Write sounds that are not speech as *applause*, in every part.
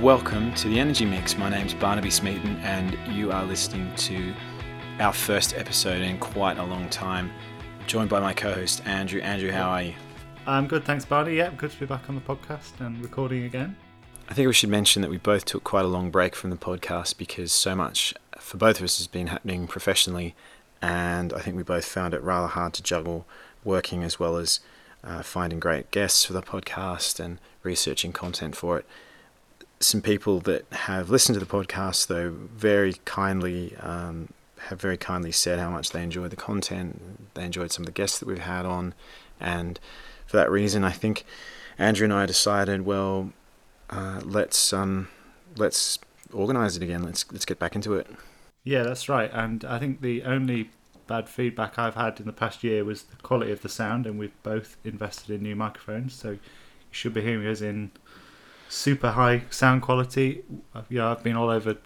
welcome to the Energy Mix. My name's Barnaby Smeaton, and you are listening to our first episode in quite a long time. joined by my co-host Andrew. Andrew, how are you? I'm good, thanks, Barney. Yeah, good to be back on the podcast and recording again. I think we should mention that we both took quite a long break from the podcast because so much for both of us has been happening professionally, and I think we both found it rather hard to juggle working as well as uh, finding great guests for the podcast and researching content for it. Some people that have listened to the podcast, though, very kindly um, have very kindly said how much they enjoyed the content. They enjoyed some of the guests that we've had on, and for that reason, I think Andrew and I decided, well, uh, let's um, let's organize it again. Let's let's get back into it. Yeah, that's right. And I think the only bad feedback I've had in the past year was the quality of the sound, and we've both invested in new microphones, so you should be hearing us in super high sound quality. You know, I've been all over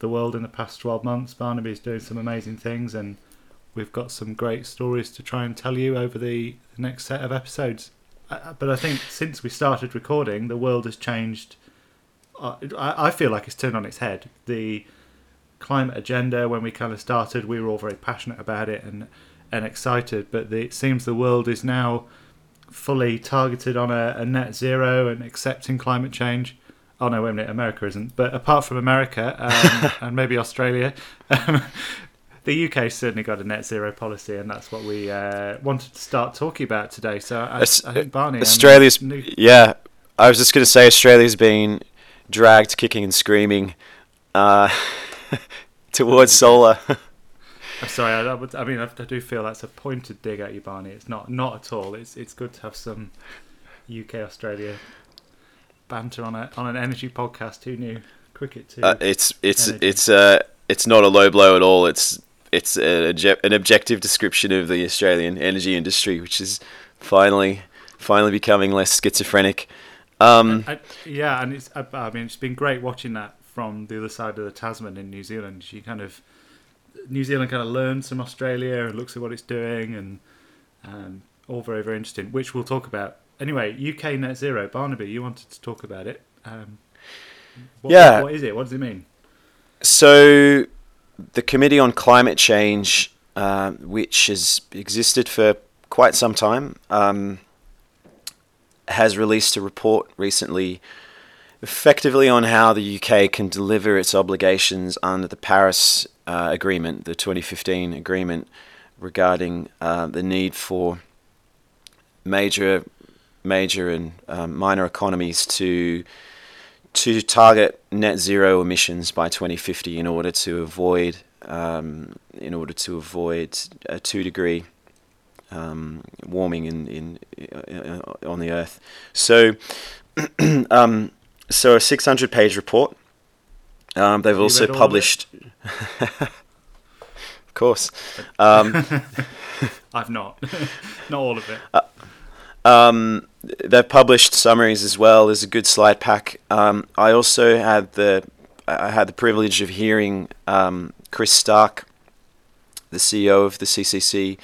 the world in the past 12 months. Barnaby's doing some amazing things, and we've got some great stories to try and tell you over the next set of episodes. Uh, but I think since we started recording, the world has changed. Uh, I feel like it's turned on its head. The climate agenda, when we kind of started, we were all very passionate about it and and excited. But the, it seems the world is now fully targeted on a, a net zero and accepting climate change. Oh no, wait a minute, America isn't. But apart from America um, *laughs* and maybe Australia, um, *laughs* the UK certainly got a net zero policy, and that's what we uh, wanted to start talking about today. So I, I think Barney, Australia's new... yeah. I was just going to say Australia's been dragged kicking and screaming uh, *laughs* towards solar. I'm sorry, I, I, mean, I, do feel that's a pointed dig at you, Barney. It's not, not at all. It's it's good to have some UK Australia banter on a on an energy podcast. Who knew? Cricket too. Uh, it's it's energy. it's uh it's not a low blow at all. It's it's a, an objective description of the Australian energy industry, which is finally finally becoming less schizophrenic. Um, I, I, yeah, and it's I, I mean it's been great watching that from the other side of the Tasman in New Zealand. She kind of New Zealand kind of learns from Australia and looks at what it's doing, and um, all very very interesting, which we'll talk about. Anyway, UK net zero. Barnaby, you wanted to talk about it. Um, what, yeah. What is it? What does it mean? So the Committee on Climate Change, uh, which has existed for quite some time, um, has released a report recently effectively on how the UK can deliver its obligations under the Paris uh, Agreement, the 2015 agreement regarding uh, the need for major, major and um, minor economies to to target net zero emissions by 2050 in order to avoid um, in order to avoid a two degree um, warming in, in uh, on the Earth. So, *clears throat* um, so a 600 page report. Um, they've also published. *laughs* of course. Um, *laughs* I've not. *laughs* not all of it. Uh, um, they've published summaries as well. There's a good slide pack. Um, I also had the I had the privilege of hearing um, Chris Stark, the CEO of the CCC,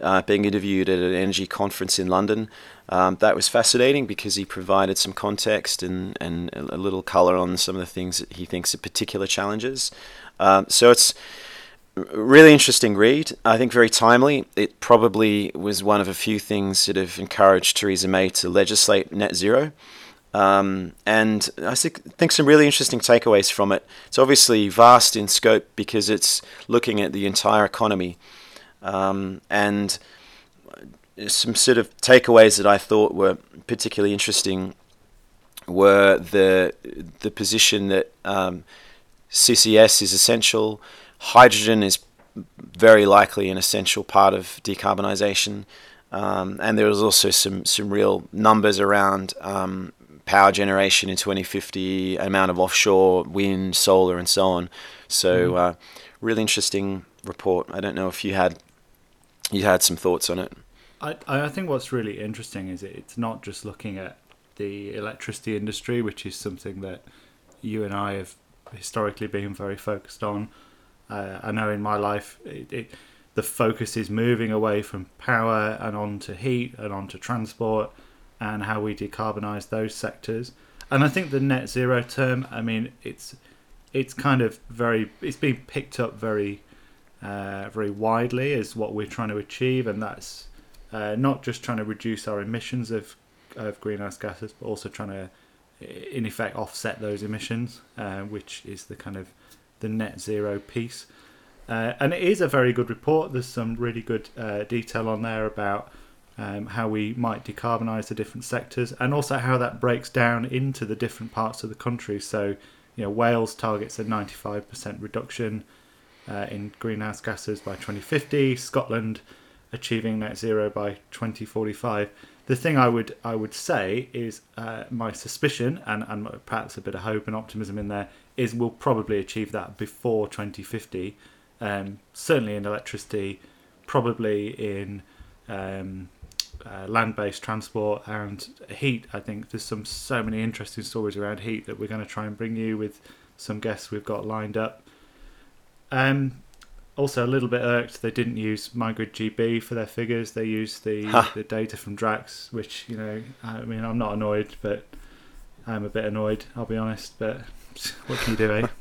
uh, being interviewed at an energy conference in London. Um, that was fascinating because he provided some context and, and a little color on some of the things that he thinks are particular challenges. Um, so it's really interesting read. I think very timely. It probably was one of a few things that have encouraged Theresa May to legislate net zero. Um, and I think some really interesting takeaways from it. It's obviously vast in scope because it's looking at the entire economy. Um, and some sort of takeaways that I thought were particularly interesting were the the position that um, CCS is essential, hydrogen is very likely an essential part of decarbonisation, um, and there was also some some real numbers around um, power generation in 2050, amount of offshore wind, solar, and so on. So, mm. uh, really interesting report. I don't know if you had you had some thoughts on it. I I think what's really interesting is it's not just looking at the electricity industry, which is something that you and I have historically been very focused on. Uh, I know in my life, it, it, the focus is moving away from power and on to heat and on to transport and how we decarbonise those sectors. and I think the net zero term. I mean, it's it's kind of very it's being picked up very uh, very widely as what we're trying to achieve, and that's uh, not just trying to reduce our emissions of of greenhouse gases, but also trying to in effect offset those emissions, uh, which is the kind of the net zero piece. Uh, and it is a very good report. There's some really good uh, detail on there about um, how we might decarbonise the different sectors, and also how that breaks down into the different parts of the country. So, you know, Wales targets a 95% reduction uh, in greenhouse gases by 2050. Scotland achieving net zero by 2045. The thing I would I would say is uh, my suspicion, and, and perhaps a bit of hope and optimism in there, is we'll probably achieve that before 2050. Um, certainly in electricity, probably in um, uh, land-based transport and heat. I think there's some so many interesting stories around heat that we're going to try and bring you with some guests we've got lined up. Um, also, a little bit irked they didn't use MyGrid GB for their figures. They used the huh. the data from Drax, which you know, I mean, I'm not annoyed, but I'm a bit annoyed. I'll be honest, but *laughs* what can you do, eh? *laughs*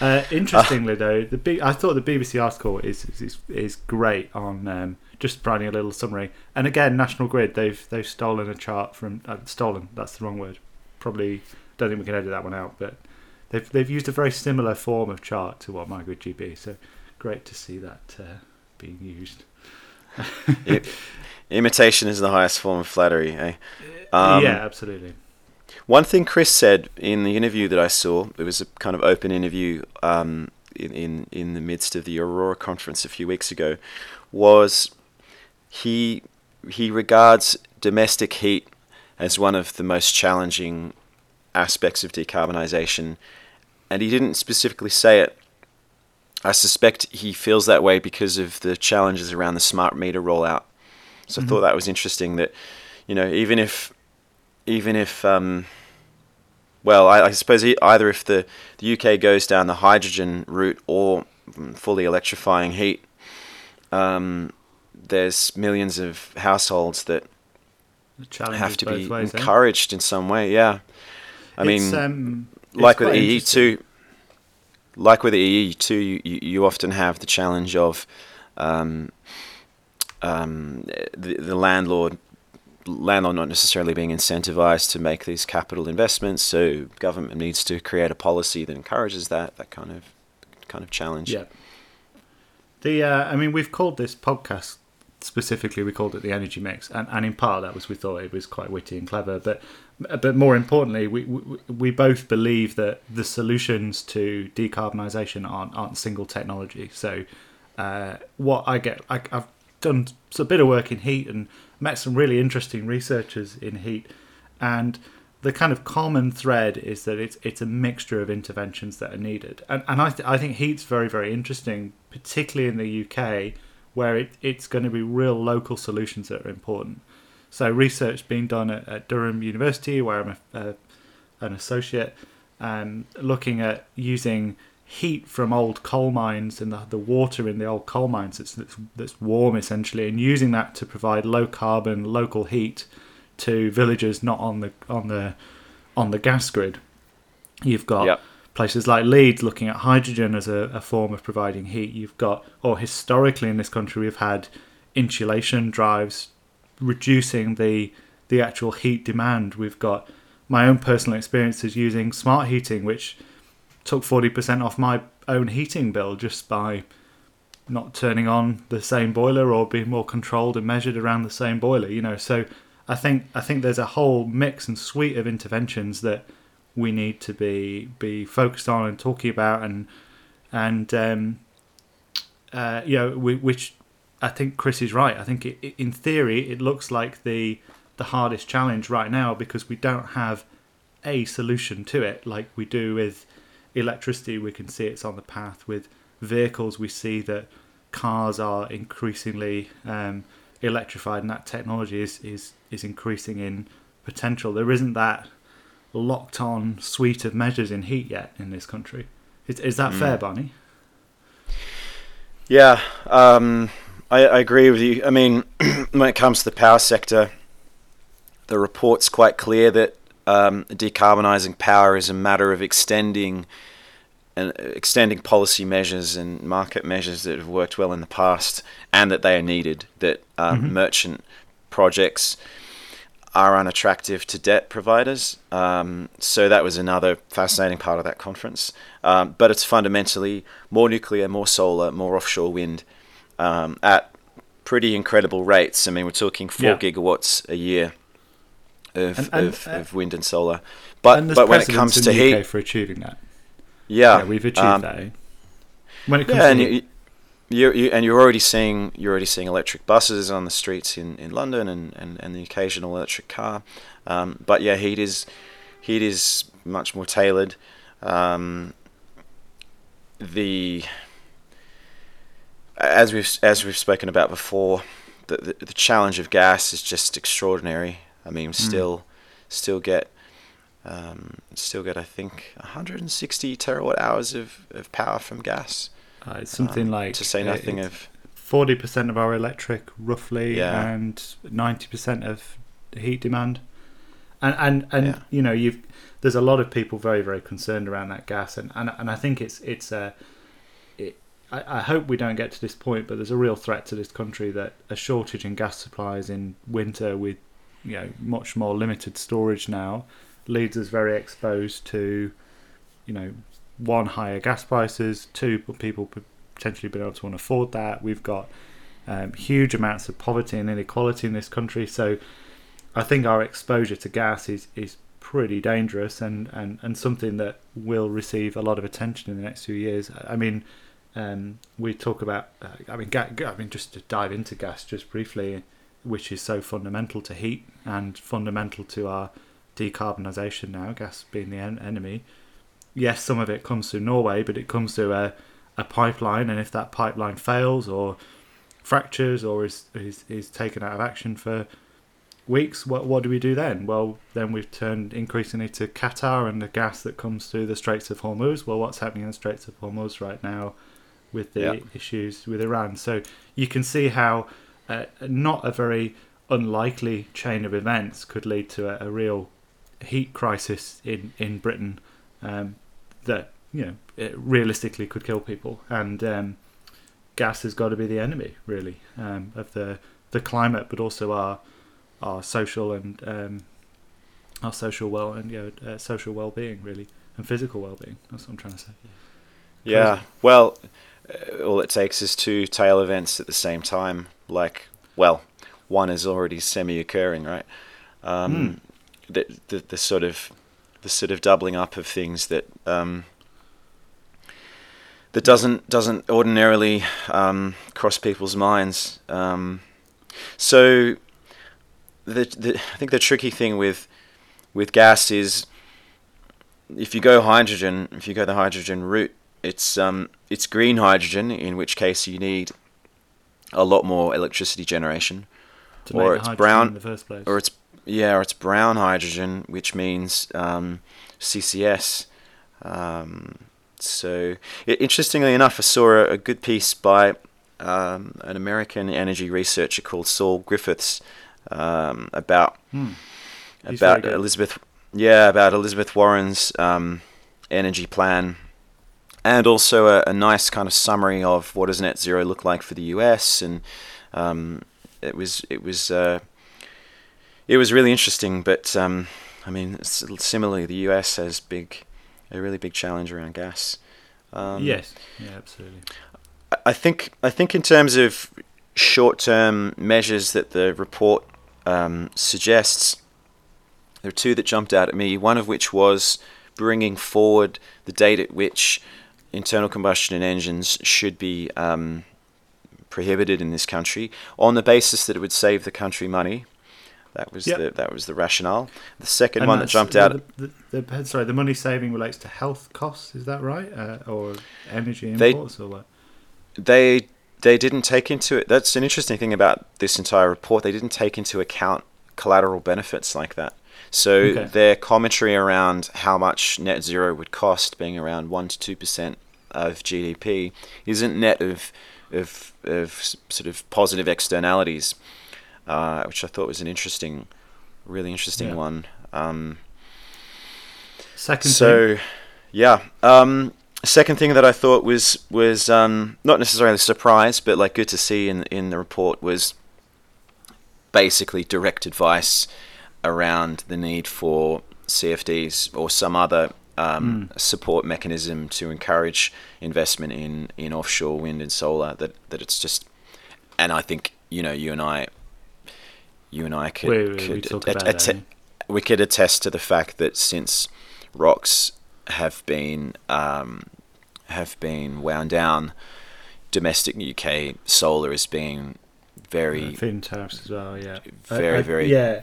Uh, interestingly, though, the B- I thought the BBC article is is, is great on um, just providing a little summary. And again, National Grid they've they've stolen a chart from uh, stolen. That's the wrong word. Probably don't think we can edit that one out, but they've they've used a very similar form of chart to what MyGrid GB. So great to see that uh, being used. it, imitation is the highest form of flattery, eh? Um, yeah, absolutely. One thing Chris said in the interview that I saw, it was a kind of open interview um, in, in, in the midst of the Aurora conference a few weeks ago, was he he regards domestic heat as one of the most challenging aspects of decarbonisation, and he didn't specifically say it. I suspect he feels that way because of the challenges around the smart meter rollout. So mm-hmm. I thought that was interesting. That you know, even if even if um, well, I, I suppose either if the, the UK goes down the hydrogen route or fully electrifying heat, um, there's millions of households that have to be ways, eh? encouraged eh? in some way. Yeah, I it's, mean, um, like with EE two, like with the EE two, you, you often have the challenge of um, um, the, the landlord landlord not necessarily being incentivized to make these capital investments. So government needs to create a policy that encourages that that kind of kind of challenge. Yeah. The uh, I mean, we've called this podcast specifically. We called it the energy mix, and, and in part that was we thought it was quite witty and clever. But but more importantly, we we, we both believe that the solutions to decarbonisation aren't aren't single technology. So uh, what I get, I, I've done a bit of work in heat and met some really interesting researchers in heat, and the kind of common thread is that it's it's a mixture of interventions that are needed, and and I th- I think heat's very very interesting, particularly in the UK, where it, it's going to be real local solutions that are important. So research being done at, at Durham University, where I'm a, an associate, and looking at using heat from old coal mines and the, the water in the old coal mines that's, that's, that's warm essentially, and using that to provide low carbon local heat to villages not on the on the on the gas grid. You've got yep. Places like Leeds looking at hydrogen as a, a form of providing heat. You've got, or historically in this country, we've had insulation drives reducing the the actual heat demand. We've got my own personal experiences using smart heating, which took 40% off my own heating bill just by not turning on the same boiler or being more controlled and measured around the same boiler you know so i think i think there's a whole mix and suite of interventions that we need to be be focused on and talking about and and um, uh, you know we, which i think chris is right i think it, in theory it looks like the the hardest challenge right now because we don't have a solution to it like we do with electricity, we can see it's on the path. With vehicles, we see that cars are increasingly um, electrified, and that technology is, is is increasing in potential. There isn't that locked on suite of measures in heat yet in this country. Is, is that mm. fair, Barney? Yeah, um, I, I, agree with you. I mean, *clears throat* when it comes to the power sector, the report's quite clear that um, decarbonising power is a matter of extending and extending policy measures and market measures that have worked well in the past, and that they are needed. That um, Mhm. merchant projects are unattractive to debt providers. Um, so that was another fascinating part of that conference. Um, but it's fundamentally more nuclear, more solar, more offshore wind um, at pretty incredible rates. I mean, we're talking four Yeah. gigawatts a year of, And- and, of, uh, of wind and solar. But and but when it comes to the heat, UK for achieving that. yeah, Yeah, we've achieved um, that. eh? When it comes yeah, to you, you, and you're already seeing you're already seeing electric buses on the streets in, in London and, and, and the occasional electric car. Um, but yeah, heat is heat is much more tailored. Um, the as we've as we've spoken about before, the, the the challenge of gas is just extraordinary. I mean, we still still get um, still get I think 160 terawatt hours of, of power from gas. Uh, it's something Um, like to say uh, nothing it's of forty percent of our electric, roughly, Yeah. and ninety percent of heat demand. And and and Yeah. you know, you've there's a lot of people very very concerned around that gas, and and, and I think it's it's a. It, I, I hope we don't get to this point, but there's a real threat to this country that a shortage in gas supplies in winter with you know much more limited storage now leaves us very exposed to you know one higher gas prices, two people potentially being able to afford that. We've got um, huge amounts of poverty and inequality in this country, so I think our exposure to gas is is pretty dangerous and, and, and something that will receive a lot of attention in the next few years. I mean, um, we talk about, uh, I mean, ga- I mean, just to dive into gas just briefly, which is so fundamental to heat and fundamental to our decarbonisation now, gas being the en- enemy. Yes, some of it comes through Norway, but it comes through a, a pipeline, and if that pipeline fails or fractures or is, is, is taken out of action for weeks, what what do we do then? Well, then we've turned increasingly to Qatar and the gas that comes through the Straits of Hormuz. Well, what's happening in the Straits of Hormuz right now with the Yeah. issues with Iran? So you can see how uh, not a very unlikely chain of events could lead to a, a real heat crisis in in Britain um, that you know it realistically could kill people and. Um, gas has got to be the enemy, really, um, of the the climate, but also our our social and um, our social well and you know uh, social well being, really, and physical well being. That's what I'm trying to say. Yeah. Well, uh, all it takes is two tail events at the same time. Like, well, one is already semi-occurring, right? Um, the, the the sort of the sort of doubling up of things that um, that doesn't doesn't ordinarily um, cross people's minds. Um, so, the, the I think the tricky thing with with gas is if you go hydrogen, if you go the hydrogen route, it's um it's green hydrogen, in which case you need a lot more electricity generation, Or it's brown- in the first place. or it's yeah, or it's brown hydrogen, which means um, CCS. Um, so i interestingly enough, I saw a, a good piece by um, an American energy researcher called Saul Griffiths um, about Hmm. About. Elizabeth, yeah, about Elizabeth Warren's um, energy plan, and also a, a nice kind of summary of what does net zero look like for the U.S. and um, it was it was uh, it was really interesting. But um, I mean, similarly, the U.S. has big a really big challenge around gas. Um, yes, yeah, absolutely. I- think I think in terms of short-term measures that the report um, suggests, there are two that jumped out at me. One of which was bringing forward the date at which internal combustion engines should be um, prohibited in this country, on the basis that it would save the country money. That was Yep. the that was the rationale. The second And one that jumped the- out. The, the, sorry, the money saving relates to health costs. Is that right, uh, or energy They- imports, or what? they they didn't take into it. That's an interesting thing about this entire report. They didn't take into account collateral benefits like that. So Okay. their commentary around how much net zero would cost, being around one to two percent of GDP, isn't net of of of sort of positive externalities, uh, which I thought was an interesting, really interesting Yeah. one. Um, Second so, thing. yeah. Um, second thing that I thought was was um, not necessarily a surprise, but like good to see in in the report was basically direct advice around the need for CFDs or some other um, Mm. support mechanism to encourage investment in, in offshore wind and solar. That that it's just, and I think you know you and I, you and I could, we- we could talk at- about at- we could attest to the fact that since ROCs have been um, have been wound down, domestic UK solar is being very Uh, feed-in tariffs as well. Yeah, very, Uh, uh, very yeah.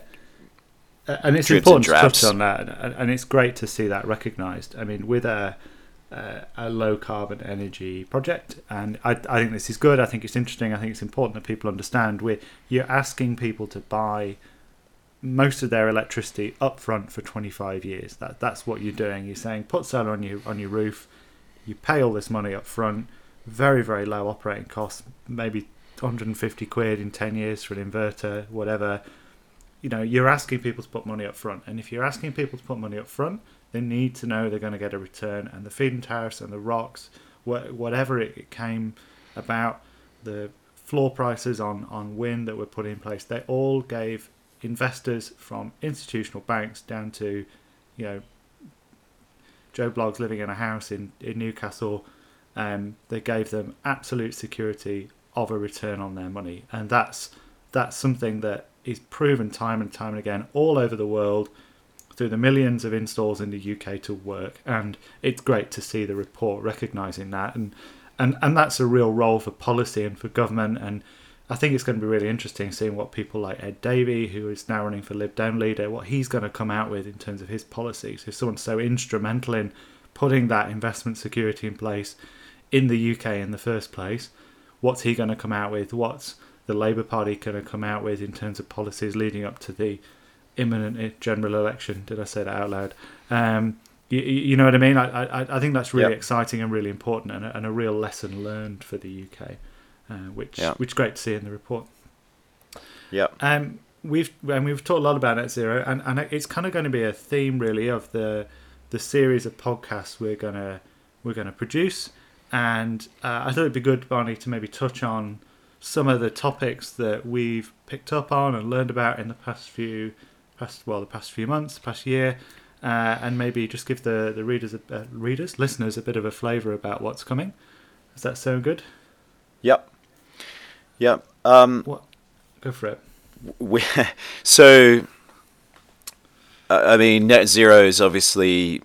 Uh, and it's important and to touch on that, and, and it's great to see that recognised. I mean, with a a, a low carbon energy project, and I, I think this is good. I think it's interesting. I think it's important that people understand we you're asking people to buy most of their electricity upfront for 25 years. That that's what you're doing. You're saying put solar on your on your roof. You pay all this money up front. Very very low operating costs. Maybe 150 quid in 10 years for an inverter, whatever. You know, you're asking people to put money up front, and if you're asking people to put money up front, they need to know they're going to get a return. And the feed-in tariffs and the ROCs, whatever it, it came about, the floor prices on on wind that were put in place, they all gave investors from institutional banks down to, you know, Joe Bloggs living in a house in in Newcastle. Um, they gave them absolute security of a return on their money, and that's that's something that is proven time and time again all over the world through the millions of installs in the UK to work. And it's great to see the report recognising that, and and and that's a real role for policy and for government. And I think it's going to be really interesting seeing what people like Ed Davey, who is now running for Lib Dem leader, what he's going to come out with in terms of his policies. If someone's so instrumental in putting that investment security in place in the UK in the first place, what's he going to come out with? What's the Labour Party going to come out with in terms of policies leading up to the imminent general election? Did I say that out loud? Um, you, you know what I mean? I, I, I think that's really Yep. exciting and really important and a, and a real lesson learned for the UK, uh, which Yeah. which is great to see in the report. yeah Um, we've and we've talked a lot about net zero, and, and it's kind of going to be a theme really of the the series of podcasts we're gonna we're gonna produce. And uh, I thought it'd be good, Barney, to maybe touch on some of the topics that we've picked up on and learned about in the past few past well the past few months, the past year. Uh, and maybe just give the the readers, a, uh, readers, listeners, a bit of a flavour about what's coming. Does that sound good? yep yep um, Go for it. we, *laughs* so I mean net zero is obviously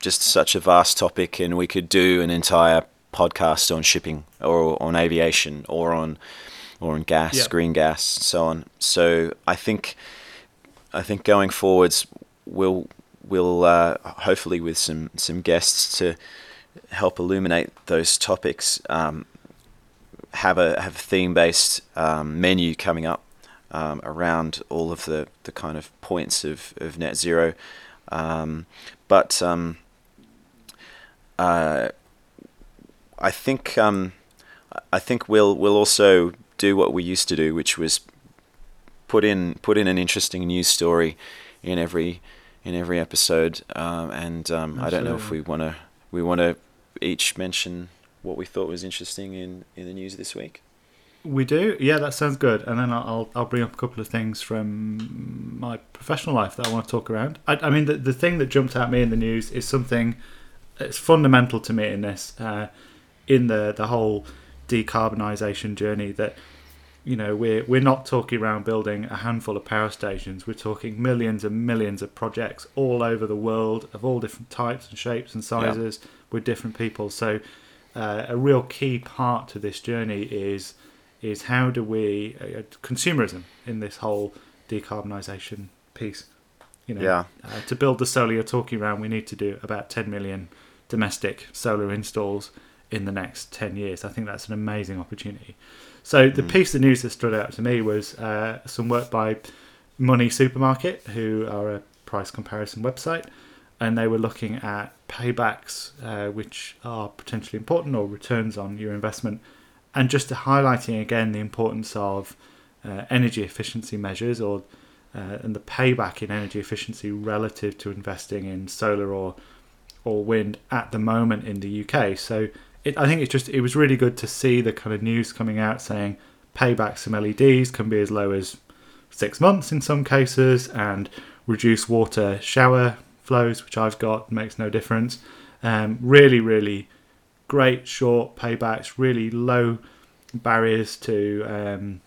just such a vast topic and we could do an entire podcast on shipping or on aviation or on or on gas green gas and so on so I think I think going forwards we'll we'll uh, hopefully with some some guests to help illuminate those topics um, have a have a theme based um, menu coming up um, around all of the, the kind of points of, of net zero. Um, but um, uh, I think um, I think we'll we'll also do what we used to do, which was put in put in an interesting news story in every in every episode. Um, and um, I don't know if we want to we want to each mention what we thought was interesting in, in the news this week. We do, yeah. That sounds good. And then I'll I'll bring up a couple of things from my professional life that I want to talk around. I, I mean, the the thing that jumped at me in the news is something that's fundamental to me in this, uh, in the the whole decarbonisation journey. That you know we're we're not talking around building a handful of power stations. We're talking millions and millions of projects all over the world of all different types and shapes and sizes with different people. So uh, a real key part to this journey is is how do we uh, consumerism in this whole decarbonisation piece. You know, Yeah. uh, to build the solar you're talking around, we need to do about 10 million domestic solar installs in the next 10 years. I think that's an amazing opportunity. So the Mm. piece of news that stood out to me was uh, some work by Money Supermarket, who are a price comparison website, and they were looking at paybacks, uh, which are potentially important, or returns on your investment, and just highlighting again the importance of uh, energy efficiency measures or uh, and the payback in energy efficiency relative to investing in solar or or wind at the moment in the UK. So it, I think it's just it was really good to see the kind of news coming out saying payback some LEDs can be as low as six months in some cases, and reduce water shower flows, which I've got, makes no difference. Um, really, really great short paybacks, really low barriers to um,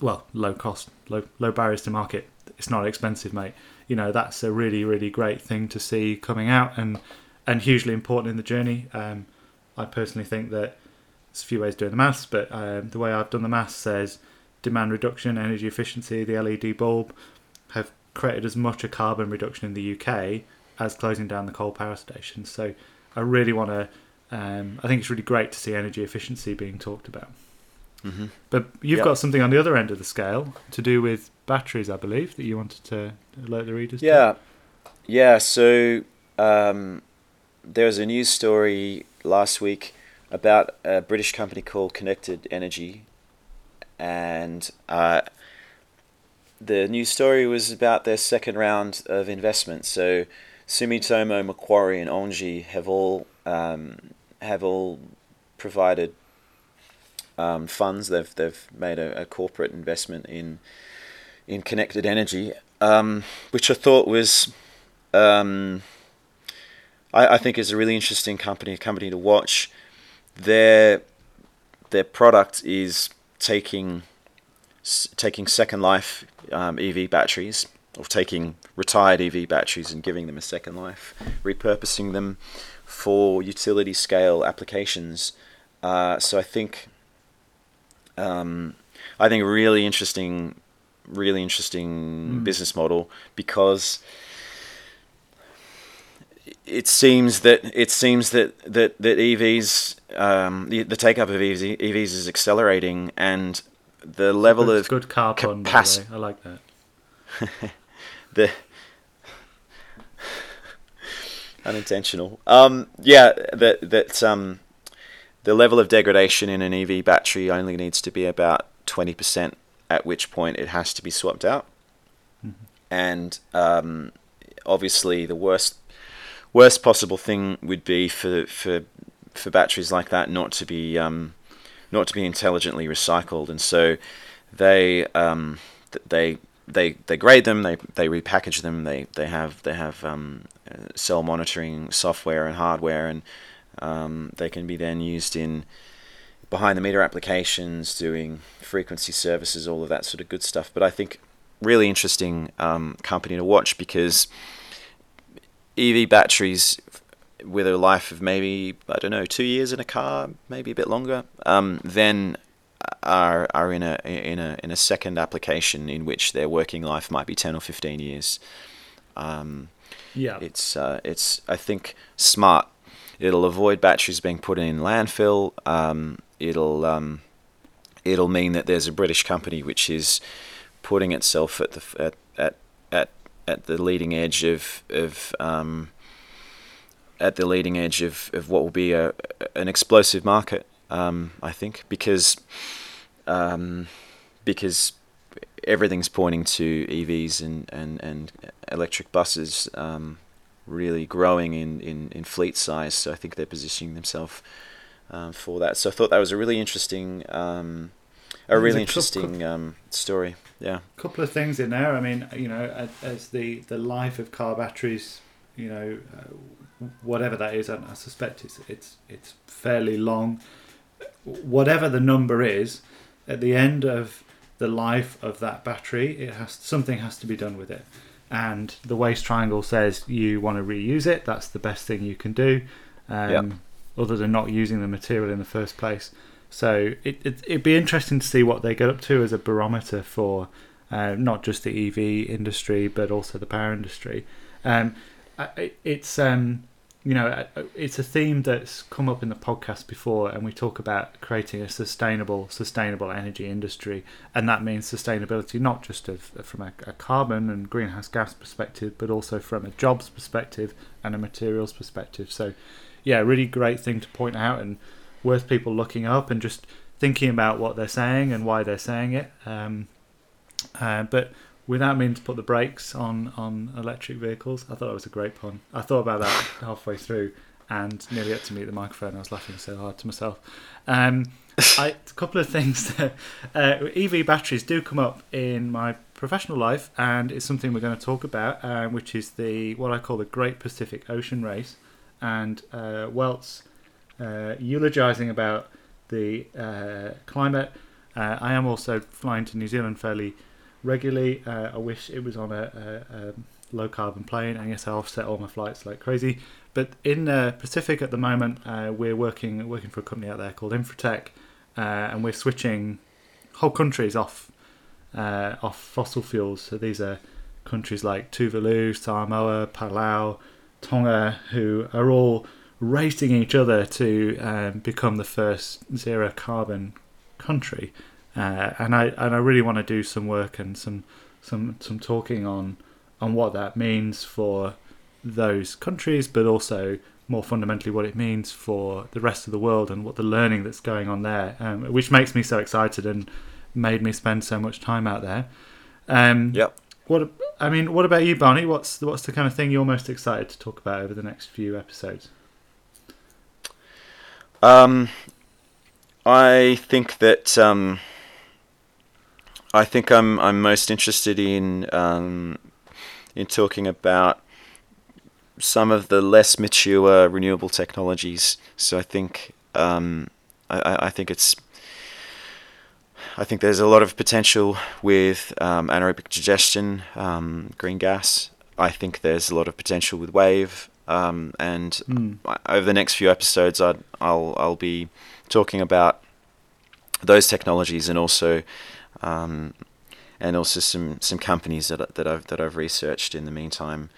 well, low cost, low low barriers to market. It's not expensive, mate. You know that's a really really great thing to see coming out and and hugely important in the journey. Um, I personally think that there's a few ways of doing the maths, but um, the way I've done the maths says demand reduction, energy efficiency, the LED bulb have created as much a carbon reduction in the UK as closing down the coal power stations. So I really want to. Um, I think it's really great to see energy efficiency being talked about. Mm-hmm. But you've Yep. got something on the other end of the scale to do with batteries, I believe, that you wanted to alert the readers. to. Yeah, yeah. So um, there was a news story last week about a British company called Connected Energy, and uh, the news story was about their second round of investment. So Sumitomo, Macquarie, and Engie have all um, have all provided um, funds. They've they've made a, a corporate investment in in connected energy, um, which I thought was, um, I, I think is a really interesting company, a company to watch. Their their product is taking s- taking second life um, EV batteries or taking retired EV batteries and giving them a second life, repurposing them for utility scale applications. Uh, so I think um, I think a really interesting, really interesting Mm. business model because it seems that it seems that that that EVs um, the the take up of EVs, EVs is accelerating and the level good, of good car pun, by capac- I like that. *laughs* *laughs* the *laughs* unintentional. Um, yeah, that that um, the level of degradation in an EV battery only needs to be about twenty percent, at which point it has to be swapped out. Mhm. And um, obviously, the worst worst possible thing would be for for for batteries like that not to be um, not to be intelligently recycled, and so they um, they they they grade them, they they repackage them, they they have they have um, uh, cell monitoring software and hardware, and um, they can be then used in behind the meter applications, doing frequency services, all of that sort of good stuff. But I think really interesting um, company to watch because EV batteries with a life of maybe I don't know two years in a car, maybe a bit longer, um, then are are in a in a in a second application in which their working life might be ten or fifteen years. Um, Yeah. it's uh, it's I think smart. It'll avoid batteries being put in landfill. Um, it'll um, it'll mean that there's a British company which is putting itself at the at at the leading edge of of um, at the leading edge of, of what will be a an explosive market. Um, I think because um, because everything's pointing to EVs and, and, and electric buses um, really growing in, in, in fleet size. So I think they're positioning themselves um, for that. So I thought that was a really interesting, um, a really interesting um, story. Yeah. couple of things in there. I mean, you know, as, as the the life of car batteries, you know, uh, whatever that is, I, I suspect it's it's it's fairly long. Whatever the number is, at the end of the life of that battery, it has something has to be done with it. And the waste triangle says you want to reuse it. That's the best thing you can do, um, Yep. other than not using the material in the first place. So it, it it'd be interesting to see what they get up to as a barometer for uh, not just the EV industry but also the power industry. Um, it's um, you know uh, it's a theme that's come up in the podcast before, and we talk about creating a sustainable sustainable energy industry, and that means sustainability not just of from a, a carbon and greenhouse gas perspective, but also from a jobs perspective and a materials perspective. So, yeah, really great thing to point out and worth people looking up and just thinking about what they're saying and why they're saying it. Um, uh, but without meaning to put the brakes on on electric vehicles. I thought it was a great pun. I thought about that *laughs* halfway through and nearly had to mute the microphone. I was laughing so hard to myself. Um, I, *laughs* a couple of things. *laughs* uh, EV batteries do come up in my professional life, and it's something we're going to talk about, uh, which is the what I call the Great Pacific Ocean Race, and uh, Welt's uh, eulogizing about the uh, climate. Uh, I am also flying to New Zealand fairly regularly. Uh, I wish it was on a, a, a low carbon plane, and yes, I offset all my flights like crazy. But in the Pacific at the moment, uh, we're working working for a company out there called Infratec, uh, and we're switching whole countries off uh, off fossil fuels. So these are countries like Tuvalu, Samoa, Palau, Tonga, who are all racing each other to um, become the first zero carbon country. Uh, and I and I really want to do some work and some some some talking on on what that means for those countries, but also more fundamentally what it means for the rest of the world and what the learning that's going on there, um, which makes me so excited and made me spend so much time out there. Um, Yep. What I mean, what about you, Barney? What's the, what's the kind of thing you're most excited to talk about over the next few episodes? Um, I think that um, I think I'm I'm most interested in um, in talking about some of the less mature renewable technologies. So I think um, I, I- think it's I think there's a lot of potential with um, anaerobic digestion, um, green gas. I think there's a lot of potential with wave, um, and. I- over the next few episodes, I'd, I'll I'll be talking about those technologies and also um, and also some, some companies that I- that I've that I've researched in the meantime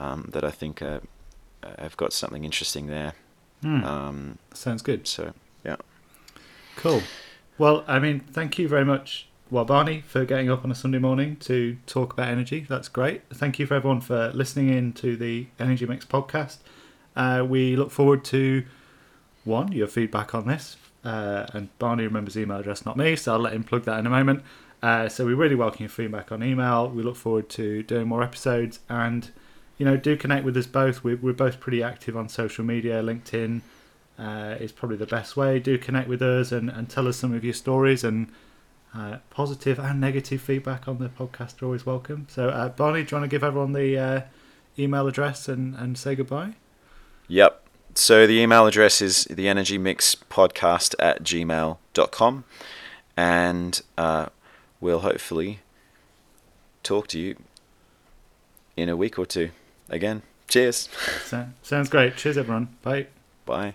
um, that I think uh, have got something interesting there. Um, Sounds good. so yeah, Cool. Well, I mean, thank you very much, well, Barney, for getting up on a Sunday morning to talk about energy. That's great. Thank you for everyone for listening in to the Energy Mix podcast. Uh, we look forward to one your feedback on this. Uh, and Barney remembers email address, not me, so I'll let him plug that in a moment. Uh, so we really welcome your feedback on email. We look forward to doing more episodes, and you know, do connect with us both. We're, we're both pretty active on social media, LinkedIn uh, is probably the best way. Do connect with us and, and tell us some of your stories and uh, positive and negative feedback on the podcast are always welcome. So, uh, Barney, do you want to give everyone the uh, email address and, and say goodbye? Yep. So the email address is the energy mix podcast at gmail.com. And uh, we'll hopefully talk to you in a week or two again. Cheers. So, sounds great. Cheers, everyone. Bye. Bye.